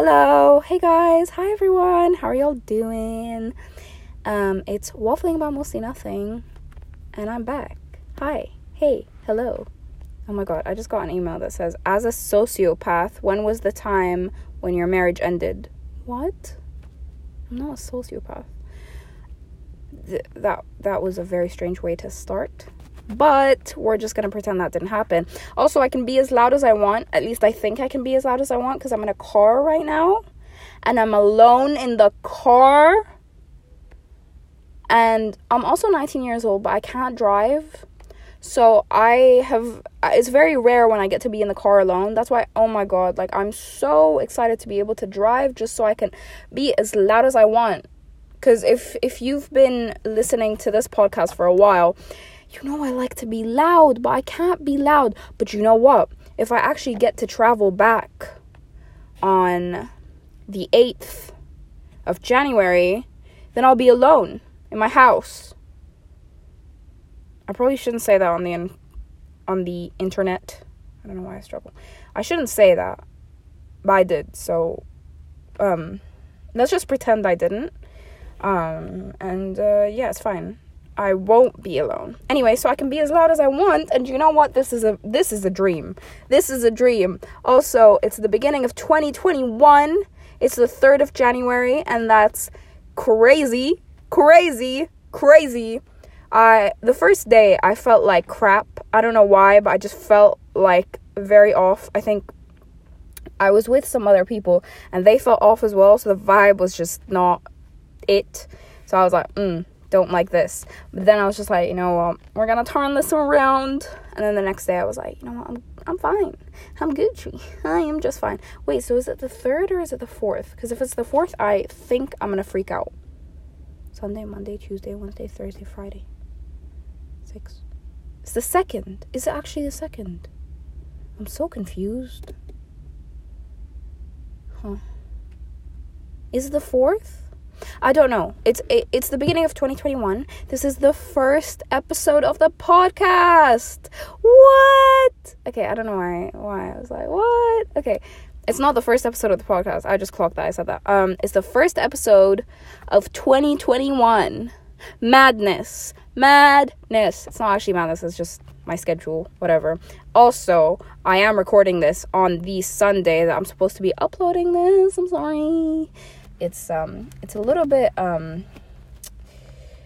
Hello. Hey guys. Hi everyone. How are y'all doing? Um, it's waffling about mostly nothing, and I'm back. Hi. Hey. Hello. Oh my god, I just got an email that says, "As a sociopath, when was the time when your marriage ended?" What? I'm not a sociopath. Th- that that was a very strange way to start but we're just gonna pretend that didn't happen. Also, I can be as loud as I want. At least I think I can be as loud as I want because I'm in a car right now and I'm alone in the car. And I'm also 19 years old, but I can't drive. So I have it's very rare when I get to be in the car alone. That's why oh my god, like I'm so excited to be able to drive just so I can be as loud as I want. Cuz if if you've been listening to this podcast for a while, you know, I like to be loud, but I can't be loud. But you know what? If I actually get to travel back on the 8th of January, then I'll be alone in my house. I probably shouldn't say that on the in- on the internet. I don't know why I struggle. I shouldn't say that, but I did. So, um, let's just pretend I didn't. Um, and uh, yeah, it's fine. I won't be alone. Anyway, so I can be as loud as I want and you know what? This is a this is a dream. This is a dream. Also, it's the beginning of 2021. It's the 3rd of January and that's crazy. Crazy. Crazy. I the first day I felt like crap. I don't know why, but I just felt like very off. I think I was with some other people and they felt off as well, so the vibe was just not it. So I was like, mm, don't like this. But then I was just like, you know what, we're gonna turn this around. And then the next day I was like, you know what, I'm I'm fine. I'm Gucci. I am just fine. Wait, so is it the third or is it the fourth? Because if it's the fourth, I think I'm gonna freak out. Sunday, Monday, Tuesday, Wednesday, Thursday, Friday. Six. It's the second. Is it actually the second? I'm so confused. Huh. Is it the fourth? I don't know. It's it, it's the beginning of 2021. This is the first episode of the podcast. What? Okay, I don't know why why I was like, "What?" Okay. It's not the first episode of the podcast. I just clocked that. I said that. Um it's the first episode of 2021. Madness. Madness. It's not actually madness. It's just my schedule, whatever. Also, I am recording this on the Sunday that I'm supposed to be uploading this. I'm sorry it's um it's a little bit um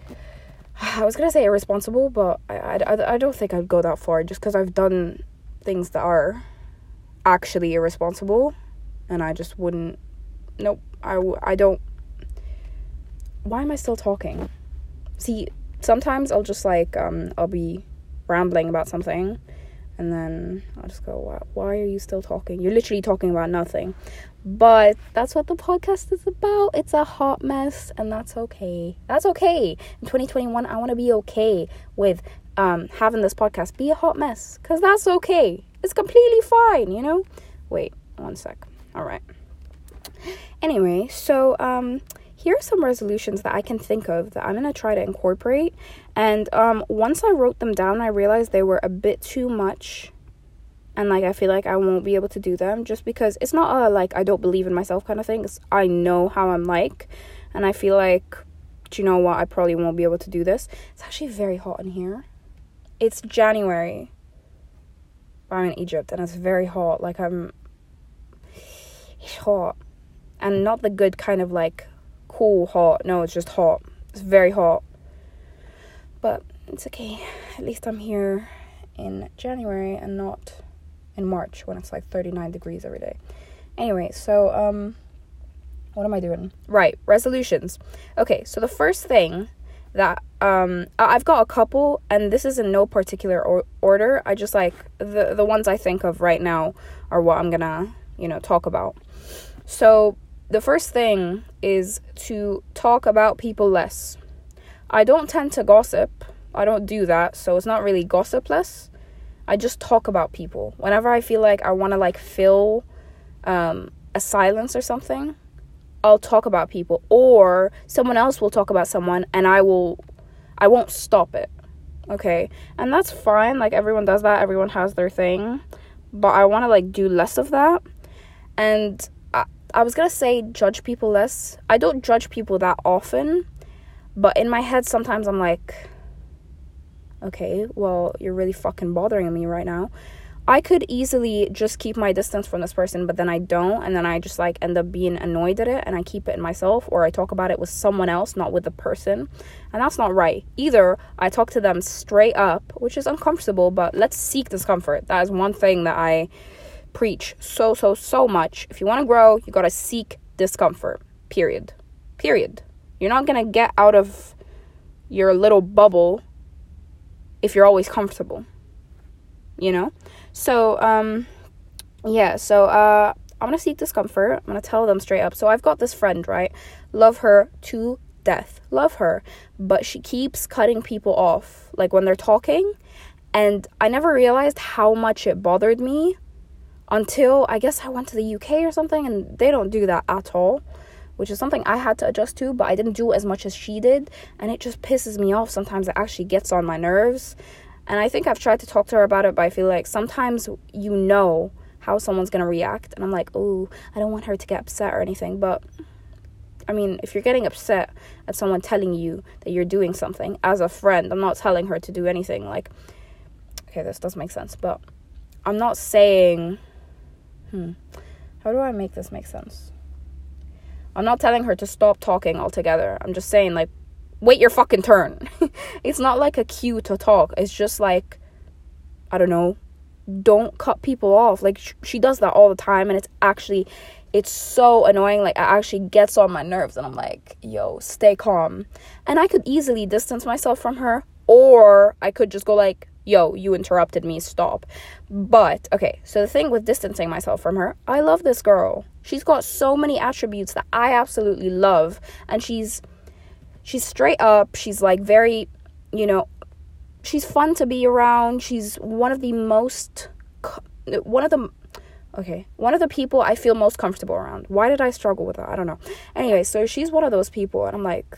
I was gonna say irresponsible, but I, I, I don't think I'd go that far just because I've done things that are actually irresponsible, and I just wouldn't. Nope, I, I don't. Why am I still talking? See, sometimes I'll just like um I'll be rambling about something, and then I'll just go, why, why are you still talking? You're literally talking about nothing. But that's what the podcast is about. It's a hot mess, and that's okay. That's okay. In 2021, I want to be okay with um, having this podcast be a hot mess because that's okay. It's completely fine, you know? Wait, one sec. All right. Anyway, so um, here are some resolutions that I can think of that I'm going to try to incorporate. And um, once I wrote them down, I realized they were a bit too much and like I feel like I won't be able to do them just because it's not a like I don't believe in myself kind of thing. It's, I know how I'm like, and I feel like, do you know what? I probably won't be able to do this. It's actually very hot in here. It's January. I'm in Egypt and it's very hot. Like I'm, it's hot, and not the good kind of like cool hot. No, it's just hot. It's very hot. But it's okay. At least I'm here in January and not in March when it's like 39 degrees every day. Anyway, so um what am I doing? Right, resolutions. Okay, so the first thing that um I've got a couple and this is in no particular or- order. I just like the the ones I think of right now are what I'm going to, you know, talk about. So, the first thing is to talk about people less. I don't tend to gossip. I don't do that, so it's not really gossip less. I just talk about people. Whenever I feel like I want to like fill um, a silence or something, I'll talk about people or someone else will talk about someone and I will I won't stop it. Okay? And that's fine. Like everyone does that. Everyone has their thing. But I want to like do less of that. And I, I was gonna say judge people less. I don't judge people that often, but in my head sometimes I'm like, okay, well, you're really fucking bothering me right now. I could easily just keep my distance from this person, but then I don't, and then I just like end up being annoyed at it and I keep it in myself, or I talk about it with someone else, not with the person. And that's not right. Either I talk to them straight up, which is uncomfortable, but let's seek discomfort. That is one thing that I preach so, so, so much. If you want to grow, you got to seek discomfort. Period. Period. You're not going to get out of your little bubble if you're always comfortable. You know? So, um, yeah, so uh, I'm gonna seek discomfort. I'm gonna tell them straight up. So I've got this friend, right? Love her to death. Love her. But she keeps cutting people off, like when they're talking. And I never realized how much it bothered me until I guess I went to the UK or something, and they don't do that at all, which is something I had to adjust to, but I didn't do as much as she did, and it just pisses me off. Sometimes it actually gets on my nerves. And I think I've tried to talk to her about it, but I feel like sometimes you know how someone's gonna react, and I'm like, oh, I don't want her to get upset or anything. But I mean, if you're getting upset at someone telling you that you're doing something as a friend, I'm not telling her to do anything. Like, okay, this does make sense, but I'm not saying, hmm, how do I make this make sense? I'm not telling her to stop talking altogether. I'm just saying, like, wait your fucking turn. it's not like a cue to talk. It's just like, I don't know, don't cut people off. Like, sh- she does that all the time, and it's actually, it's so annoying. Like, it actually gets on my nerves, and I'm like, yo, stay calm. And I could easily distance myself from her, or I could just go, like, yo, you interrupted me, stop. But, okay, so the thing with distancing myself from her, I love this girl. She's got so many attributes that I absolutely love, and she's she's straight up. She's like very, you know, she's fun to be around. She's one of the most, one of the, okay, one of the people I feel most comfortable around. Why did I struggle with that? I don't know. Anyway, so she's one of those people, and I'm like,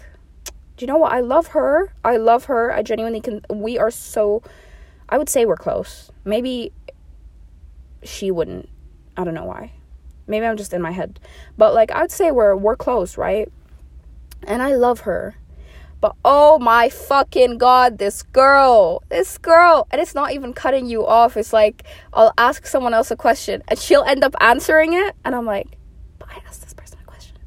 do you know what? I love her. I love her. I genuinely can. We are so, I would say we're close. Maybe she wouldn't. I don't know why. Maybe I'm just in my head. But like I would say we're we're close, right? and I love her. But oh my fucking god, this girl, this girl, and it's not even cutting you off. It's like I'll ask someone else a question and she'll end up answering it, and I'm like, but I asked this person a question.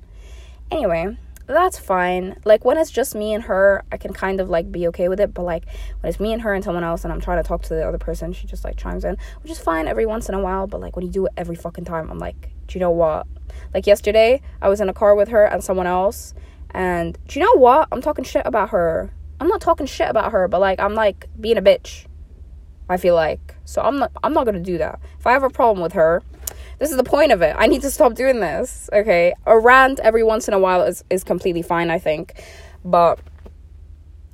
Anyway, that's fine. Like when it's just me and her, I can kind of like be okay with it. But like when it's me and her and someone else, and I'm trying to talk to the other person, she just like chimes in, which is fine every once in a while. But like when you do it every fucking time, I'm like, do you know what? Like yesterday, I was in a car with her and someone else, and do you know what? I'm talking shit about her. I'm not talking shit about her, but like I'm like being a bitch. I feel like. So I'm not I'm not to do that. If I have a problem with her, this is the point of it. I need to stop doing this. Okay? A rant every once in a while is is completely fine, I think. But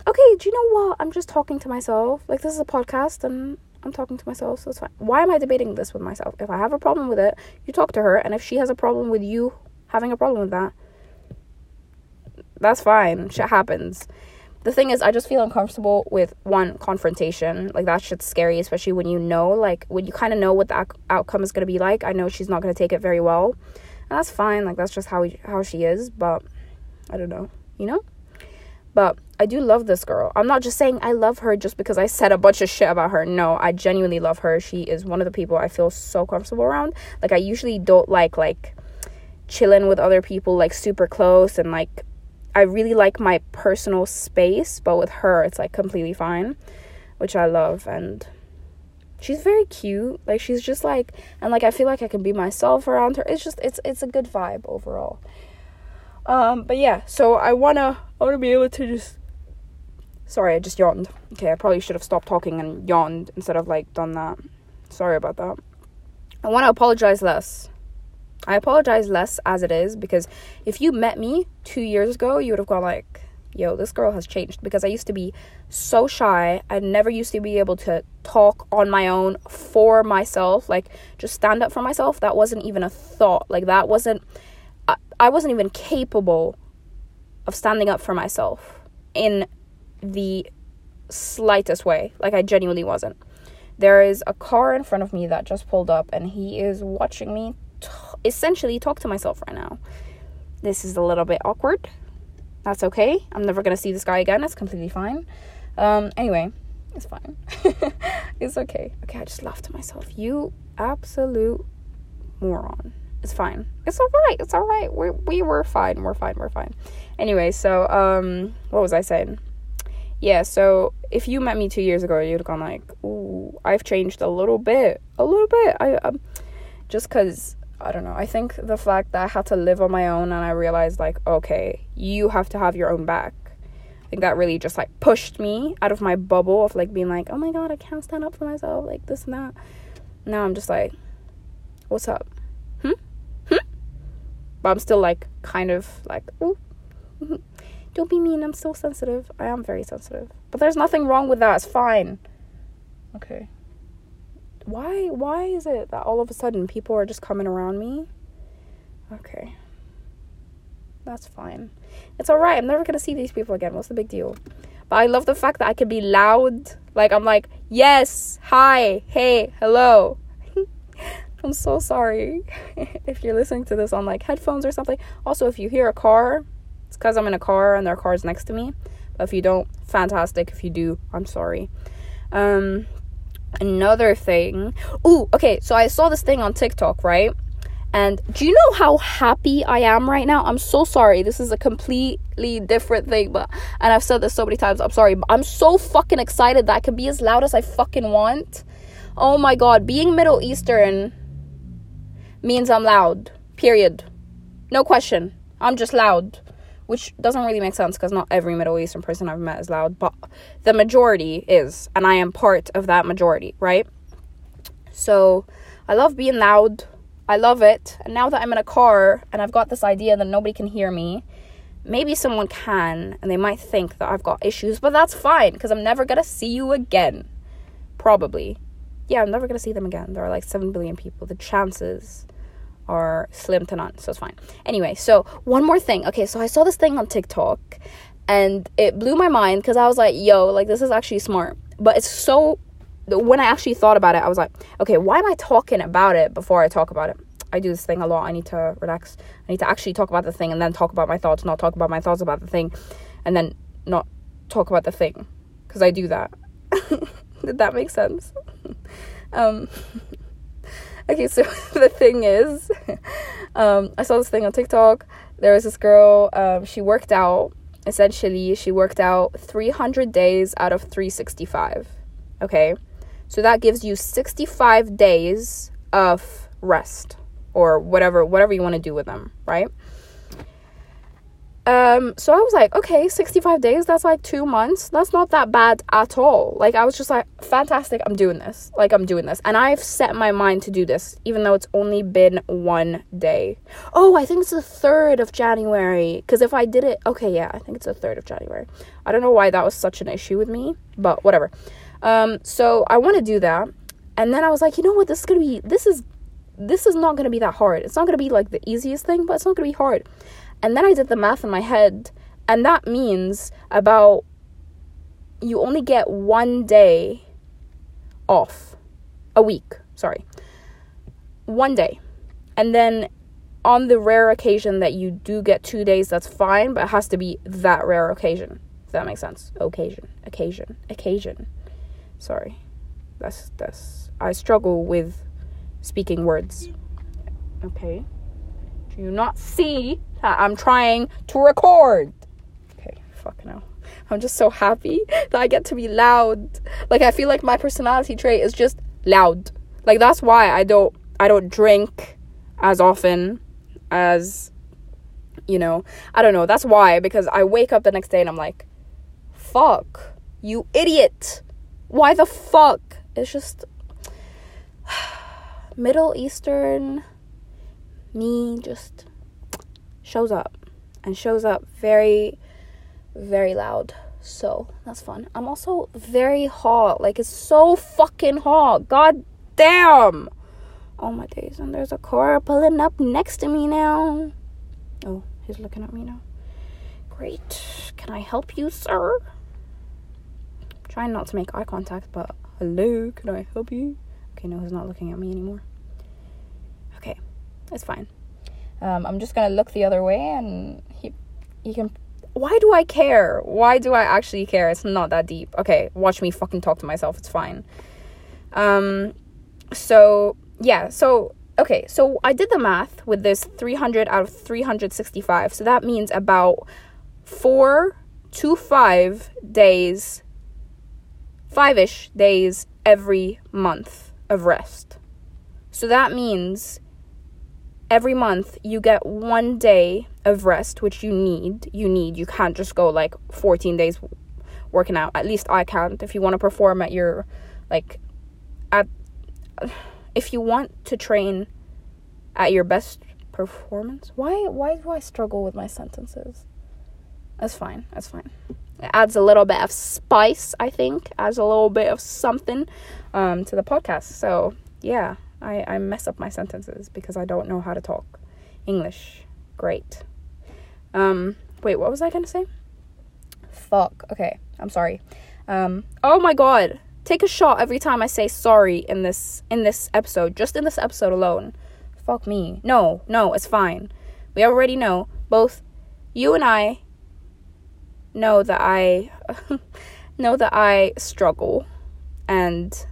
okay, do you know what? I'm just talking to myself. Like this is a podcast and I'm talking to myself, so it's fine. Why am I debating this with myself? If I have a problem with it, you talk to her, and if she has a problem with you having a problem with that, that's fine. Shit happens. The thing is, I just feel uncomfortable with one confrontation. Like that shit's scary, especially when you know, like when you kind of know what the ac- outcome is gonna be like. I know she's not gonna take it very well, and that's fine. Like that's just how we, how she is. But I don't know, you know. But I do love this girl. I'm not just saying I love her just because I said a bunch of shit about her. No, I genuinely love her. She is one of the people I feel so comfortable around. Like I usually don't like like chilling with other people like super close and like I really like my personal space, but with her, it's like completely fine, which I love. And she's very cute. Like she's just like, and like I feel like I can be myself around her. It's just it's it's a good vibe overall. Um, but yeah, so I wanna I wanna be able to just. Sorry, I just yawned. Okay, I probably should have stopped talking and yawned instead of like done that. Sorry about that. I want to apologize less I apologize less as it is because if you met me two years ago, you would have gone like, yo, this girl has changed because I used to be so shy. I never used to be able to talk on my own for myself, like just stand up for myself. That wasn't even a thought. Like that wasn't, I, I wasn't even capable of standing up for myself in the slightest way. Like I genuinely wasn't. There is a car in front of me that just pulled up and he is watching me essentially talk to myself right now. This is a little bit awkward. That's okay. I'm never gonna see this guy again. It's completely fine. Um, anyway, it's fine. it's okay. Okay, I just laughed to myself. You absolute moron. It's fine. It's all right. It's all right. We we were fine. We're fine. We're fine. Anyway, so um, what was I saying? Yeah. So if you met me two years ago, you'd have gone like, "Ooh, I've changed a little bit, a little bit." I um, just because I don't know. I think the fact that I had to live on my own and I realized like, okay, you have to have your own back. I think that really just like pushed me out of my bubble of like being like, oh my god, I can't stand up for myself, like this and that. Now I'm just like, what's up? Hmm? Hmm? but I'm still like kind of like, oh, don't be mean. I'm still sensitive. I am very sensitive, but there's nothing wrong with that. It's fine. Okay. Why? Why is it that all of a sudden people are just coming around me? Okay. That's fine. It's alright. I'm never gonna see these people again. What's the big deal? But I love the fact that I can be loud. Like I'm like, yes, hi, hey, hello. I'm so sorry if you're listening to this on like headphones or something. Also, if you hear a car, it's because I'm in a car and there are cars next to me. But if you don't, fantastic. If you do, I'm sorry. Um, another thing. Ooh, okay. So I saw this thing on TikTok, right? And do you know how happy I am right now? I'm so sorry. This is a completely different thing, but and I've said this so many times. I'm sorry, but I'm so fucking excited that I can be as loud as I fucking want. Oh my god, being Middle Eastern means I'm loud. Period. No question. I'm just loud. Which doesn't really make sense because not every Middle Eastern person I've met is loud, but the majority is, and I am part of that majority, right? So I love being loud. I love it. And now that I'm in a car and I've got this idea that nobody can hear me, maybe someone can and they might think that I've got issues, but that's fine because I'm never going to see you again. Probably. Yeah, I'm never going to see them again. There are like 7 billion people. The chances are slim to none, so it's fine. Anyway, so one more thing. Okay, so I saw this thing on TikTok and it blew my mind because I was like, yo, like this is actually smart. But it's so when I actually thought about it, I was like, okay, why am I talking about it before I talk about it? I do this thing a lot. I need to relax. I need to actually talk about the thing and then talk about my thoughts, not talk about my thoughts about the thing, and then not talk about the thing because I do that. Did that make sense? um, okay, so the thing is, um, I saw this thing on TikTok. There was this girl, um, she worked out, essentially, she worked out 300 days out of 365. Okay, so that gives you 65 days of rest or whatever whatever you want to do with them, right? Um, so I was like, okay, 65 days, that's like two months. That's not that bad at all. Like, I was just like, fantastic, I'm doing this. Like, I'm doing this. And I've set my mind to do this, even though it's only been one day. Oh, I think it's the 3rd of January. Because if I did it, okay, yeah, I think it's the 3rd of January. I don't know why that was such an issue with me, but whatever. Um, so I want to do that. And then I was like, you know what, this is going to be, this is, this is not going to be that hard. It's not going to be like the easiest thing, but it's not going to be hard. And then I did the math in my head, and that means about you only get one day off a week, sorry. One day. And then on the rare occasion that you do get two days, that's fine, but it has to be that rare occasion. If that makes sense. Occasion. Occasion. Occasion. Sorry. That's that's I struggle with speaking words. Okay. Do you not see that I'm trying to record? Okay, fuck no. I'm just so happy that I get to be loud. Like I feel like my personality trait is just loud. Like that's why I don't I don't drink as often as you know. I don't know. That's why because I wake up the next day and I'm like, "Fuck, you idiot. Why the fuck?" It's just Middle Eastern me just shows up and shows up very very loud. So that's fun. I'm also very hot. Like it's so fucking hot. God damn! Oh my days and there's a car pulling up next to me now. Oh he's looking at me now. Great. Can i help you sir? Trying not to make eye contact but hello can i help you? Okay no he's not looking at me anymore It's fine. Um, I'm just gonna look the other way, and he he can. Why do I care? Why do I actually care? It's not that deep. Okay, watch me fucking talk to myself. It's fine. Um, so yeah, so okay, so I did the math with this 300 out of 365. So that means about four to five days, five ish days every month of rest. So that means every month you get one day of rest, which you need. You need. You can't just go like 14 days working out. At least I can't. If you want to perform at your, like, at, if you want to train at your best performance. Why, why do I struggle with my sentences? That's fine. That's fine. It adds a little bit of spice, I think. Adds a little bit of something um, to the podcast. So, yeah, I, I mess up my sentences because I don't know how to talk English. Great. Um, wait, what was I to say? Fuck. Okay, I'm sorry. Um, oh my god. Take a shot every time I say sorry in this in this episode, just in this episode alone. Fuck me. No, no, it's fine. We already know both you and I know that I know that I struggle and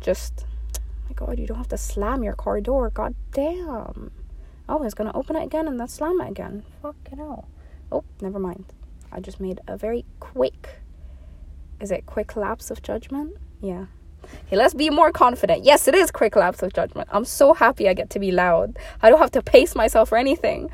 just god, you don't have to slam your car door. God damn. Oh, he's gonna open it again and then slam it again. Fucking hell. Oh, never mind. I just made a very quick is it quick lapse of judgment? Yeah. Okay, let's be more confident. Yes, it is quick lapse of judgment. I'm so happy I get to be loud. I don't have to pace myself or anything.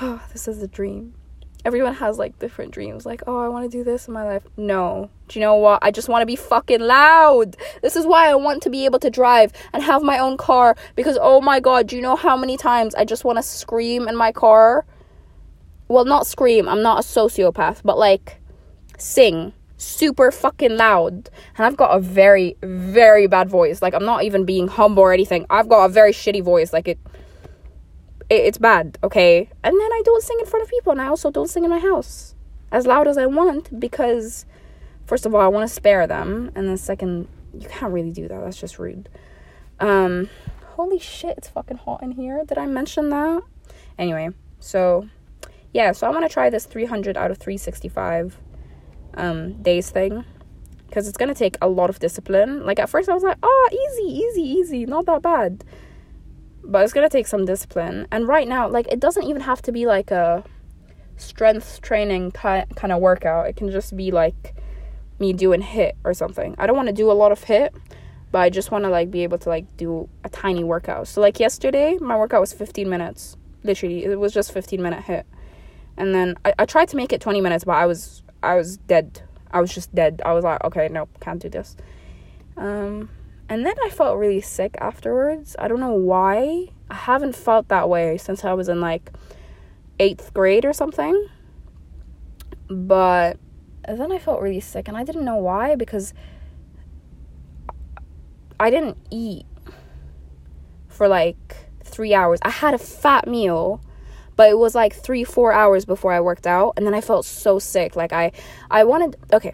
Oh, this is a dream everyone has like different dreams like oh i want to do this in my life. No. Do you know what? I just want to be fucking loud. This is why i want to be able to drive and have my own car because oh my god do you know how many times i just want to scream in my car? Well not scream i'm not a sociopath but like sing super fucking loud. And i've got a very very bad voice. Like i'm not even being humble or anything. I've got a very shitty voice. Like it it's bad, okay? And then I don't sing in front of people, and I also don't sing in my house as loud as I want because, first of all, I want to spare them, and then second, you can't really do that. That's just rude. Um, holy shit, it's fucking hot in here. Did I mention that? Anyway, so yeah, so I want to try this 300 out of 365 um, days thing because it's gonna take a lot of discipline. Like at first, I was like, oh, easy, easy, easy, not that bad but it's gonna take some discipline. And right now like it doesn't even have to be like a strength training kind kind of workout. It can just be like me doing HIIT or something. I don't want to do a lot of HIIT, but i just want to like be able to like do a tiny workout. So like yesterday my workout was 15 minutes. Literally it was just 15 minute HIIT. and then I, I tried to make it 20 minutes but i was i was dead. I was just dead. I was like okay nope can't do this. Um and then I felt really sick afterwards. I don't know why. I haven't felt that way since I was in like eighth grade or something. But then I felt really sick and I didn't know why because I didn't eat for like three hours. I had a fat meal but it was like three four hours before i worked out and then i felt so sick like i i wanted okay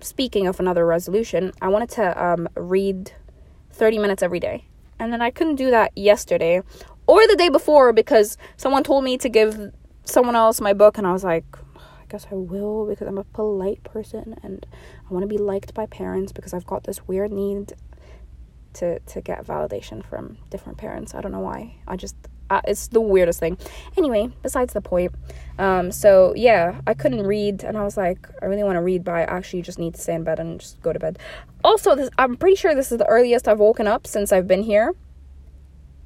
speaking of another resolution, I wanted to um, read 30 minutes every day. And then I couldn't do that yesterday or the day before because someone told me to give someone else my book, and I was like, I guess I will because I'm a polite person and I want to be liked by parents because I've got this weird need to to get validation from different parents. I don't know why. I just uh, it's the weirdest thing. Anyway, besides the point. Um, so yeah, I couldn't read, and I was like, I really want to read, but I actually just need to stay in bed and just go to bed. Also, this, I'm pretty sure this is the earliest I've woken up since I've been here,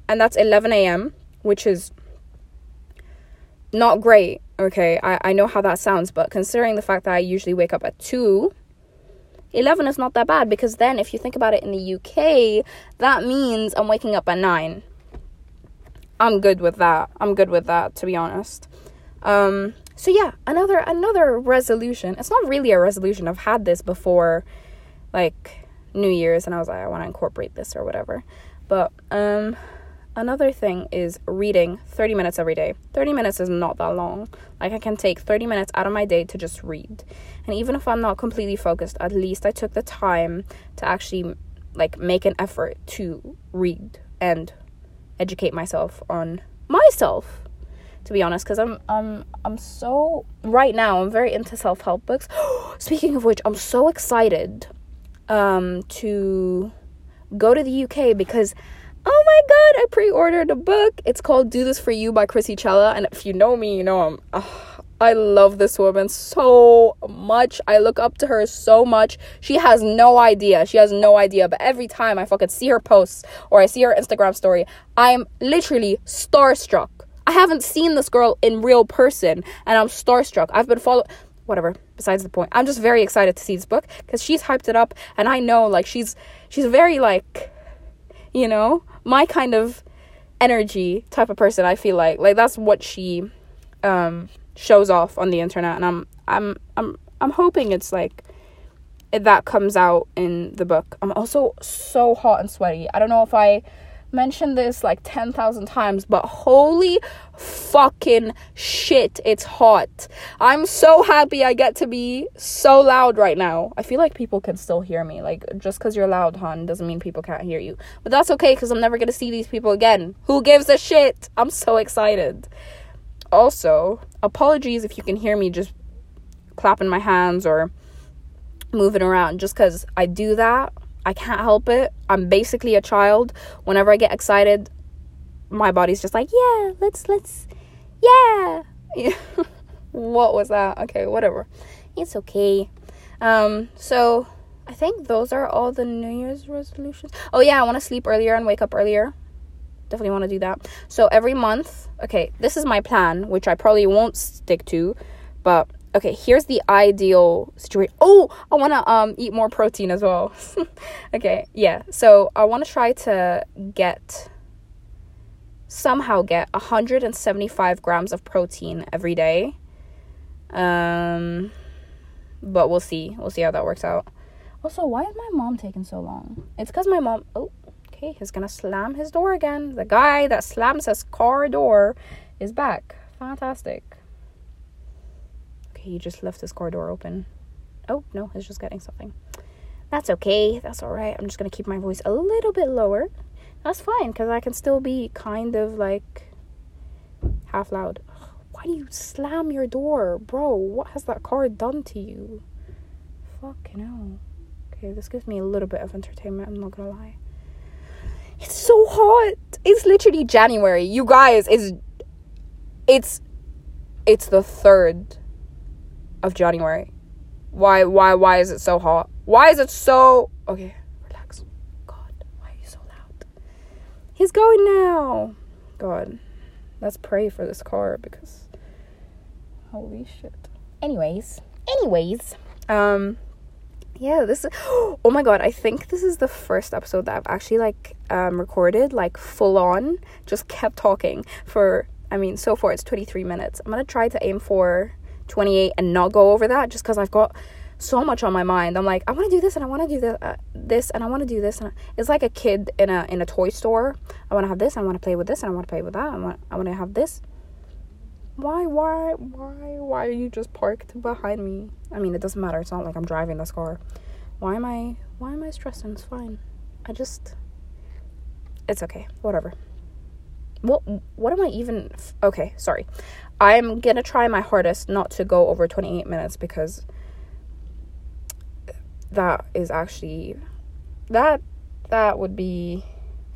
and that's 11 a.m., which is not great. Okay, I, I know how that sounds, but considering the fact that I usually wake up at 2, 11 is not that bad because then if you think about it in the UK, that means I'm waking up at 9 I'm good with that. I'm good with that to be honest. Um so yeah, another another resolution. It's not really a resolution. I've had this before like New Year's and I was like I want to incorporate this or whatever. But um another thing is reading 30 minutes every day. 30 minutes is not that long. Like I can take 30 minutes out of my day to just read. And even if I'm not completely focused, at least I took the time to actually like make an effort to read and educate myself on myself to be honest because i'm i'm i'm so right now i'm very into self-help books. Speaking of which i'm so excited um to go to the uk because oh my god i pre-ordered a book. It's called do this for you by Krissy Cela and if you know me you know i'm uh, I love this woman so much. I look up to her so much. She has no idea. She has no idea. But every time I fucking see her posts or I see her Instagram story, I'm literally starstruck. I haven't seen this girl in real person and I'm starstruck. I've been following whatever besides the point i'm just very excited to see this book because she's hyped it up and i know like she's she's very like you know my kind of energy type of person i feel like like that's what she um shows off on the internet and I'm I'm I'm I'm hoping it's like that comes out in the book. I'm also so hot and sweaty. I don't know if I mentioned this like 10,000 times, but holy fucking shit, it's hot. I'm so happy I get to be so loud right now. I feel like people can still hear me. Like, just because you're loud, hon, doesn't mean people can't hear you. But that's okay because I'm never going to see these people again. Who gives a shit? I'm so excited also, apologies if you can hear me just clapping my hands or moving around just because I do that. I can't help it. I'm basically a child. Whenever I get excited, my body's just like, yeah, let's, let's, yeah. what was that? Okay, whatever. It's okay. Um, so I think those are all the New Year's resolutions. Oh, yeah, I want to sleep earlier and wake up earlier definitely want to do that. So every month, okay, this is my plan, which I probably won't stick to, but okay, here's the ideal situation. Oh, I want to um eat more protein as well. okay, yeah. So I want to try to get somehow get 175 grams of protein every day. Um but we'll see. We'll see how that works out. Also, why is my mom taking so long? It's cuz my mom Oh, Okay, he's gonna slam his door again. The guy that slams his car door is back. Fantastic. Okay, he just left his car door open. Oh, no, he's just getting something. That's okay. That's alright. I'm just gonna keep my voice a little bit lower. That's fine, because I can still be kind of like half loud. Why do you slam your door? Bro, what has that car done to you? Fucking hell. Okay, this gives me a little bit of entertainment, I'm not gonna lie. It's so hot. It's literally January. You guys, it's it's it's the 3rd of January. Why why why is it so hot? Why is it so Okay, relax. God, why are you so loud? He's going now. God. Let's pray for this car because holy shit. Anyways, anyways, um yeah this is oh my god i think this is the first episode that i've actually like um recorded like full on just kept talking for i mean so far it's 23 minutes. I'm gonna try to aim for 28 and not go over that just because i've got so much on my mind. I'm like i want to do this and i want to do this, uh, this and i want to do this and it's like a kid in a in a toy store. I want to have this i want to play with this and i want to play with that i want i want to have this why why why why are you just parked behind me? I mean it doesn't matter. It's not like i'm driving this car. Why am i why am i stressing it's fine? I just it's okay. Whatever. What what am i even f- okay sorry. I'm gonna try my hardest not to go over 28 minutes because that is actually that that would be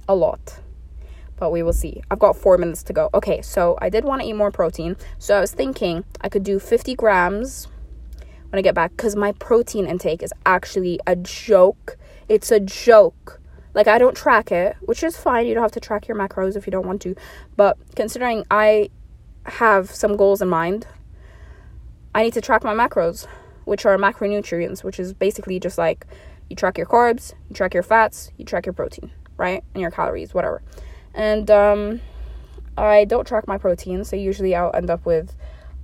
a lot but we will see. I've got four minutes to go. Okay, so I did want to eat more protein. So I was thinking I could do 50 grams when I get back because my protein intake is actually a joke. It's a joke. Like, I don't track it, which is fine. You don't have to track your macros if you don't want to. But considering I have some goals in mind, I need to track my macros, which are macronutrients, which is basically just like you track your carbs, you track your fats, you track your protein, right? And your calories, whatever and um, I don't track my protein, so usually I'll end up with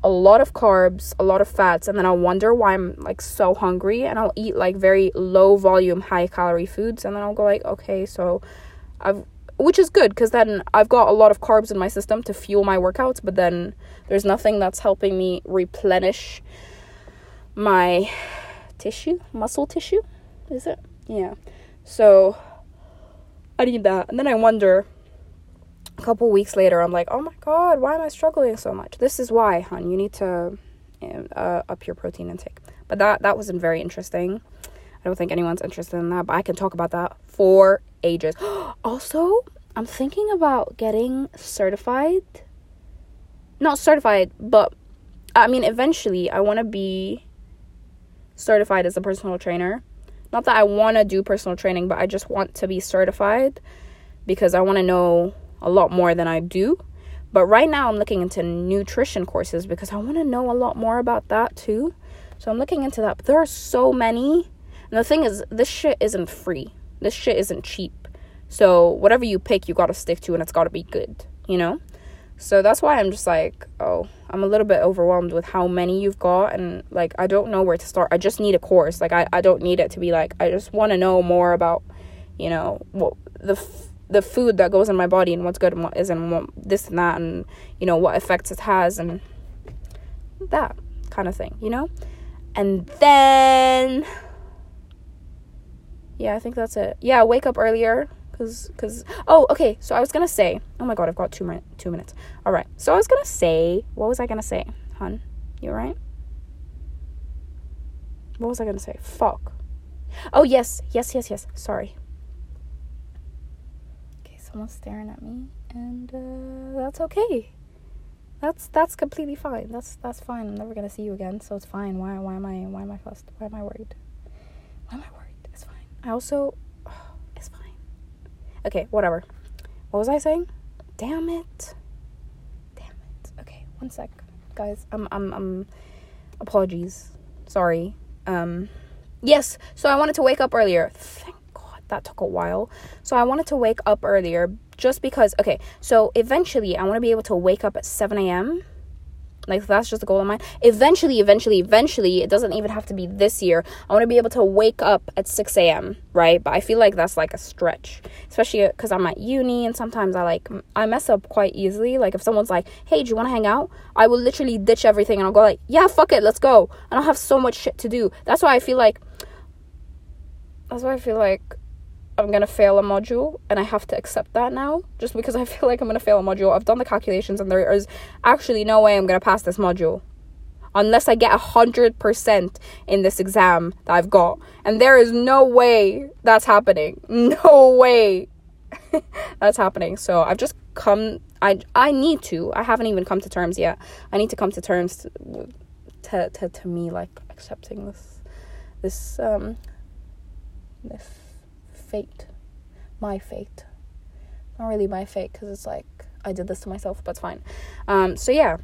a lot of carbs, a lot of fats, and then I'll wonder why I'm like so hungry, and I'll eat like very low volume, high calorie foods, and then I'll go like, okay, so I've which is good because then I've got a lot of carbs in my system to fuel my workouts, but then there's nothing that's helping me replenish my tissue, muscle tissue, is it? Yeah. So I need that. And then I wonder a couple weeks later, I'm like, oh my god, why am I struggling so much? This is why, hon. You need to uh, up your protein intake. But that that wasn't very interesting. I don't think anyone's interested in that, but I can talk about that for ages. also, I'm thinking about getting certified. Not certified, but I mean, eventually, I want to be certified as a personal trainer. Not that I want to do personal training, but I just want to be certified because I want to know a lot more than I do. But right now, I'm looking into nutrition courses because I want to know a lot more about that too. So I'm looking into that. But there are so many. And the thing is, this shit isn't free. This shit isn't cheap. So whatever you pick, you got to stick to and it's got to be good, you know? So that's why I'm just like, oh, I'm a little bit overwhelmed with how many you've got. And like, I don't know where to start. I just need a course. Like, I, I don't need it to be like, I just want to know more about, you know, what the. F- the food that goes in my body and what's good and what isn't and what this and that and you know what effects it has and that kind of thing you know? And then yeah i think that's it. Yeah wake up earlier because because oh okay so i was gonna say oh my god i've got two minutes two minutes. All right so i was gonna say what was i gonna say hun? You right? What was i gonna say? Fuck. Oh yes yes yes yes sorry someone's staring at me, and uh, that's okay. That's that's completely fine. That's that's fine. I'm never gonna see you again, so it's fine. Why why am I why am I fussed? Why am I worried? Why am I worried? It's fine. I also, oh, it's fine. Okay, whatever. What was I saying? Damn it. Damn it. Okay, one sec, guys. I'm I'm I'm. Apologies. Sorry. Um. Yes. So I wanted to wake up earlier. Thank that took a while. So I wanted to wake up earlier just because, okay, so eventually I want to be able to wake up at 7 a.m. Like, that's just a goal of mine. Eventually, eventually, eventually, it doesn't even have to be this year. I want to be able to wake up at 6 a.m., right? But I feel like that's like a stretch, especially because I'm at uni and sometimes I like, I mess up quite easily. Like, if someone's like, hey, do you want to hang out? I will literally ditch everything and I'll go, like, yeah, fuck it, let's go. And I'll have so much shit to do. That's why I feel like, that's why I feel like I'm gonna fail a module and I have to accept that now just because I feel like I'm gonna fail a module. I've done the calculations and there is actually no way I'm gonna pass this module unless I get a hundred percent in this exam that I've got. And there is no way that's happening. No way that's happening. So I've just come I I need to. I haven't even come to terms yet. I need to come to terms to to, to, to me like accepting this this um this fate. My fate. Not really my fate because it's like I did this to myself, but it's fine. Um, so yeah.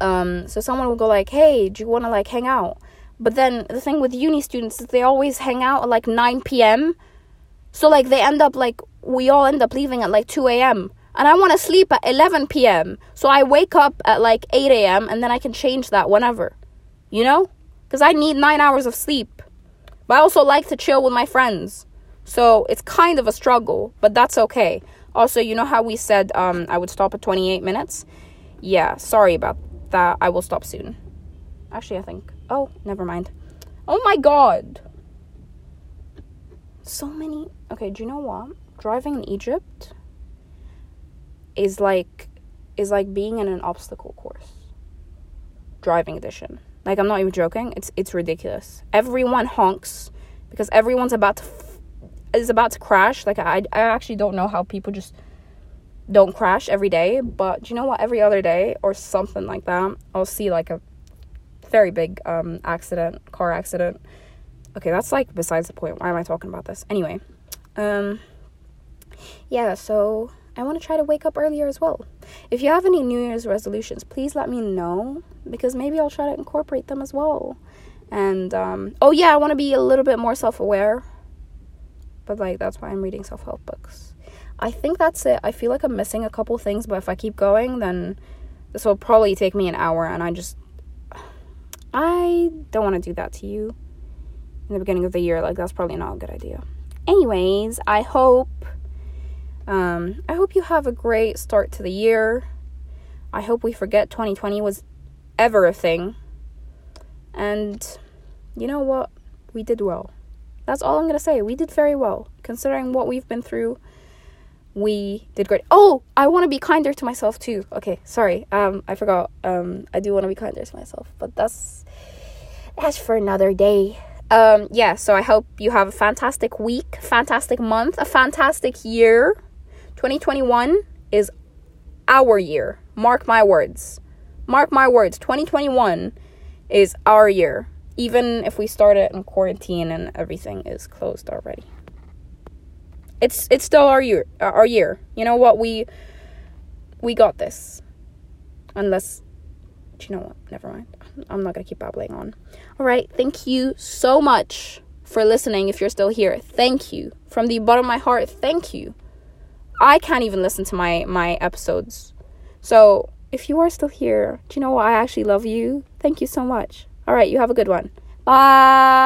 Um, so someone will go like, "Hey, do you want to like hang out?" But then the thing with uni students is they always hang out at like 9 p.m. So like they end up like we all end up leaving at like 2 a.m. And I want to sleep at 11 p.m. So I wake up at like 8 a.m. and then I can change that whenever. You know? Because I need nine hours of sleep. But I also like to chill with my friends. So it's kind of a struggle, but that's okay. Also, you know how we said um, I would stop at 28 minutes? Yeah, sorry about that. I will stop soon. Actually, I think. Oh, never mind. Oh my god. So many. Okay, do you know what? Driving in Egypt is like is like being in an obstacle course. Driving edition. Like I'm not even joking. It's it's ridiculous. Everyone honks because everyone's about to is about to crash. Like I I actually don't know how people just don't crash every day, but you know what? Every other day or something like that, I'll see like a very big um accident, car accident. Okay, that's like besides the point. Why am I talking about this? Anyway, um yeah, so I want to try to wake up earlier as well. If you have any New Year's resolutions, please let me know because maybe I'll try to incorporate them as well. And um, oh yeah, I want to be a little bit more self-aware but like that's why I'm reading self help books. I think that's it. I feel like I'm missing a couple things, but if I keep going, then this will probably take me an hour, and I just I don't want to do that to you in the beginning of the year. Like that's probably not a good idea. Anyways, I hope um I hope you have a great start to the year. I hope we forget 2020 was ever a thing. And you know what? We did well. That's all I'm going to say. We did very well considering what we've been through. we did great. Oh, I want to be kinder to myself too. Okay, sorry. Um, I forgot. Um, I do want to be kinder to myself, but that's that's for another day. Um, yeah. So I hope you have a fantastic week, fantastic month, a fantastic year. 2021 is our year. Mark my words. Mark my words. 2021 is our year. Even if we start it in quarantine and everything is closed already. It's it's still our year uh, our year. You know what? We we got this. Unless you know what? Never mind. I'm not gonna keep babbling on. All right. Thank you so much for listening if you're still here. Thank you. From the bottom of my heart thank you. I can't even listen to my my episodes. So if you are still here do you know what? I actually love you. Thank you so much all right you have a good one. Bye